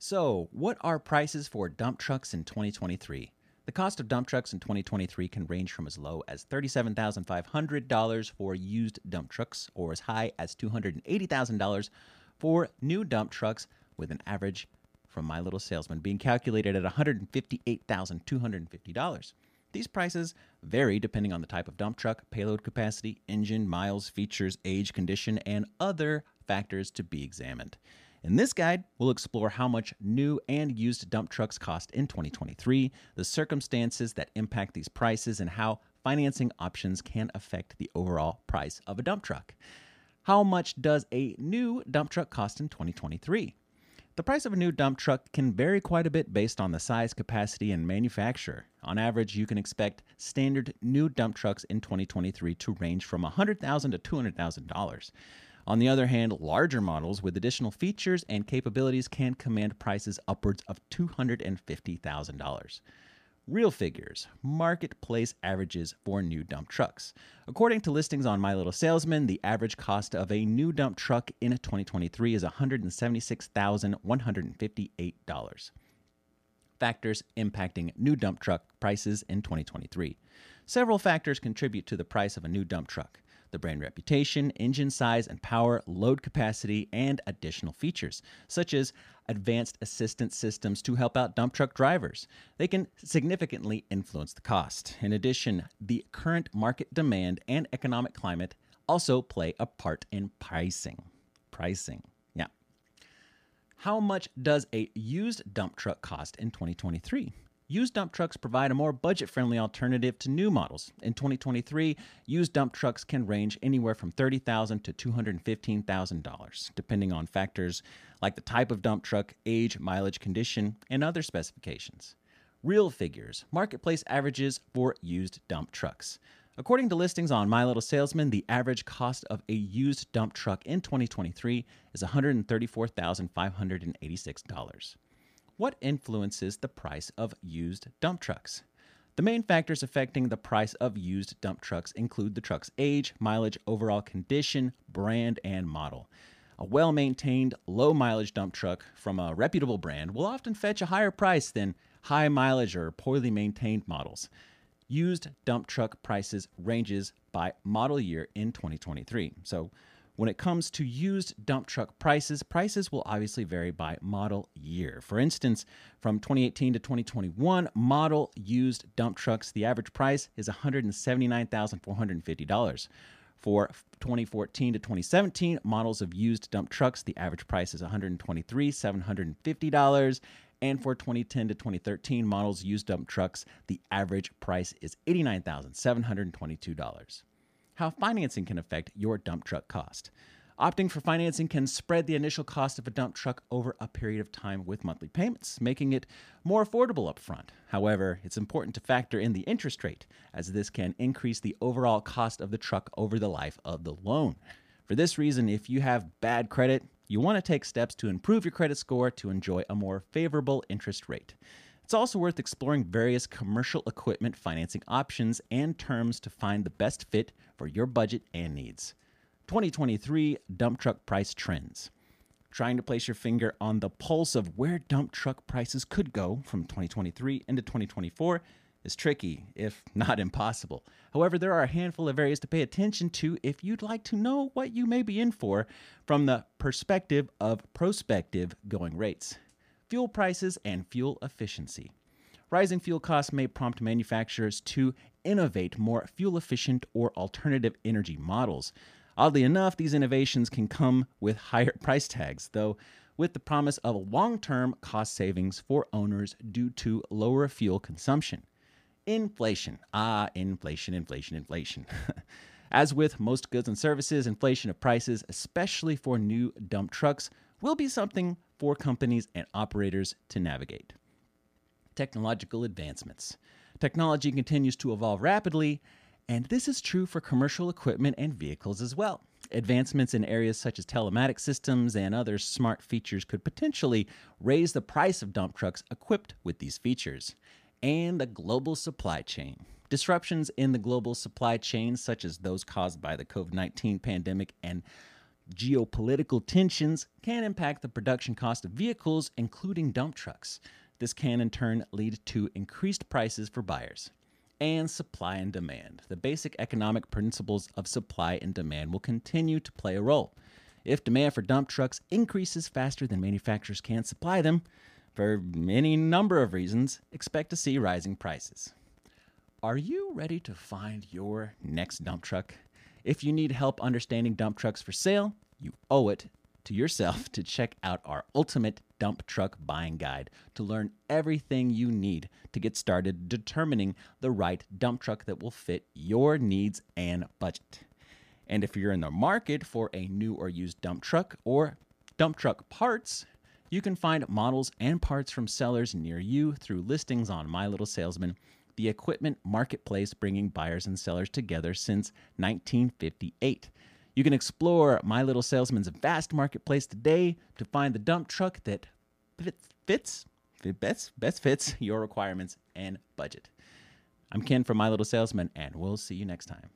So, what are prices for dump trucks in 2023? The cost of dump trucks in 2023 can range from as low as $37,500 for used dump trucks or as high as $280,000 for new dump trucks, with an average from My Little Salesman being calculated at $158,250. These prices vary depending on the type of dump truck, payload capacity, engine, miles, features, age, condition, and other factors to be examined. In this guide, we'll explore how much new and used dump trucks cost in 2023, the circumstances that impact these prices, and how financing options can affect the overall price of a dump truck. How much does a new dump truck cost in 2023? The price of a new dump truck can vary quite a bit based on the size, capacity, and manufacturer. On average, you can expect standard new dump trucks in 2023 to range from 100,000 to $200,000. On the other hand, larger models with additional features and capabilities can command prices upwards of $250,000. Real figures, marketplace averages for new dump trucks. According to listings on My Little Salesman, the average cost of a new dump truck in 2023 is $176,158. Factors impacting new dump truck prices in 2023. Several factors contribute to the price of a new dump truck the brand reputation, engine size and power, load capacity, and additional features, such as advanced assistance systems to help out dump truck drivers. They can significantly influence the cost. In addition, the current market demand and economic climate also play a part in pricing. Pricing. Yeah. How much does a used dump truck cost in 2023? Used dump trucks provide a more budget friendly alternative to new models. In 2023, used dump trucks can range anywhere from $30,000 to $215,000, depending on factors like the type of dump truck, age, mileage, condition, and other specifications. Real figures, marketplace averages for used dump trucks. According to listings on My Little Salesman, the average cost of a used dump truck in 2023 is $134,586. What influences the price of used dump trucks? The main factors affecting the price of used dump trucks include the truck's age, mileage, overall condition, brand, and model. A well maintained, low mileage dump truck from a reputable brand will often fetch a higher price than high mileage or poorly maintained models. Used dump truck prices ranges by model year in 2023. So when it comes to used dump truck prices, prices will obviously vary by model year. For instance, from 2018 to 2021, model used dump trucks, the average price is $179,450. For 2014 to 2017, models of used dump trucks, the average price is $123,750. And for 2010 to 2013 models used dump trucks, the average price is $89,722 how financing can affect your dump truck cost. Opting for financing can spread the initial cost of a dump truck over a period of time with monthly payments, making it more affordable upfront. However, it's important to factor in the interest rate, as this can increase the overall cost of the truck over the life of the loan. For this reason, if you have bad credit, you want to take steps to improve your credit score to enjoy a more favorable interest rate. It's also worth exploring various commercial equipment financing options and terms to find the best fit for your budget and needs. 2023 dump truck price trends. Trying to place your finger on the pulse of where dump truck prices could go from 2023 into 2024 is tricky, if not impossible. However, there are a handful of areas to pay attention to if you'd like to know what you may be in for from the perspective of prospective going rates fuel prices, and fuel efficiency. Rising fuel costs may prompt manufacturers to innovate more fuel efficient or alternative energy models. Oddly enough, these innovations can come with higher price tags, though with the promise of long term cost savings for owners due to lower fuel consumption. Inflation. Ah, inflation, inflation, inflation. As with most goods and services, inflation of prices, especially for new dump trucks, will be something for companies and operators to navigate. Technological advancements. Technology continues to evolve rapidly, and this is true for commercial equipment and vehicles as well. Advancements in areas such as telematic systems and other smart features could potentially raise the price of dump trucks equipped with these features. And the global supply chain. Disruptions in the global supply chain, such as those caused by the COVID 19 pandemic and Geopolitical tensions can impact the production cost of vehicles, including dump trucks. This can in turn lead to increased prices for buyers. And supply and demand. The basic economic principles of supply and demand will continue to play a role. If demand for dump trucks increases faster than manufacturers can supply them, for any number of reasons, expect to see rising prices. Are you ready to find your next dump truck? If you need help understanding dump trucks for sale, you owe it to yourself to check out our ultimate dump truck buying guide to learn everything you need to get started determining the right dump truck that will fit your needs and budget. And if you're in the market for a new or used dump truck or dump truck parts, you can find models and parts from sellers near you through listings on My Little Salesman, the equipment marketplace bringing buyers and sellers together since 1958. You can explore My Little Salesman's vast marketplace today to find the dump truck that fits, best, best fits your requirements and budget. I'm Ken from My Little Salesman, and we'll see you next time.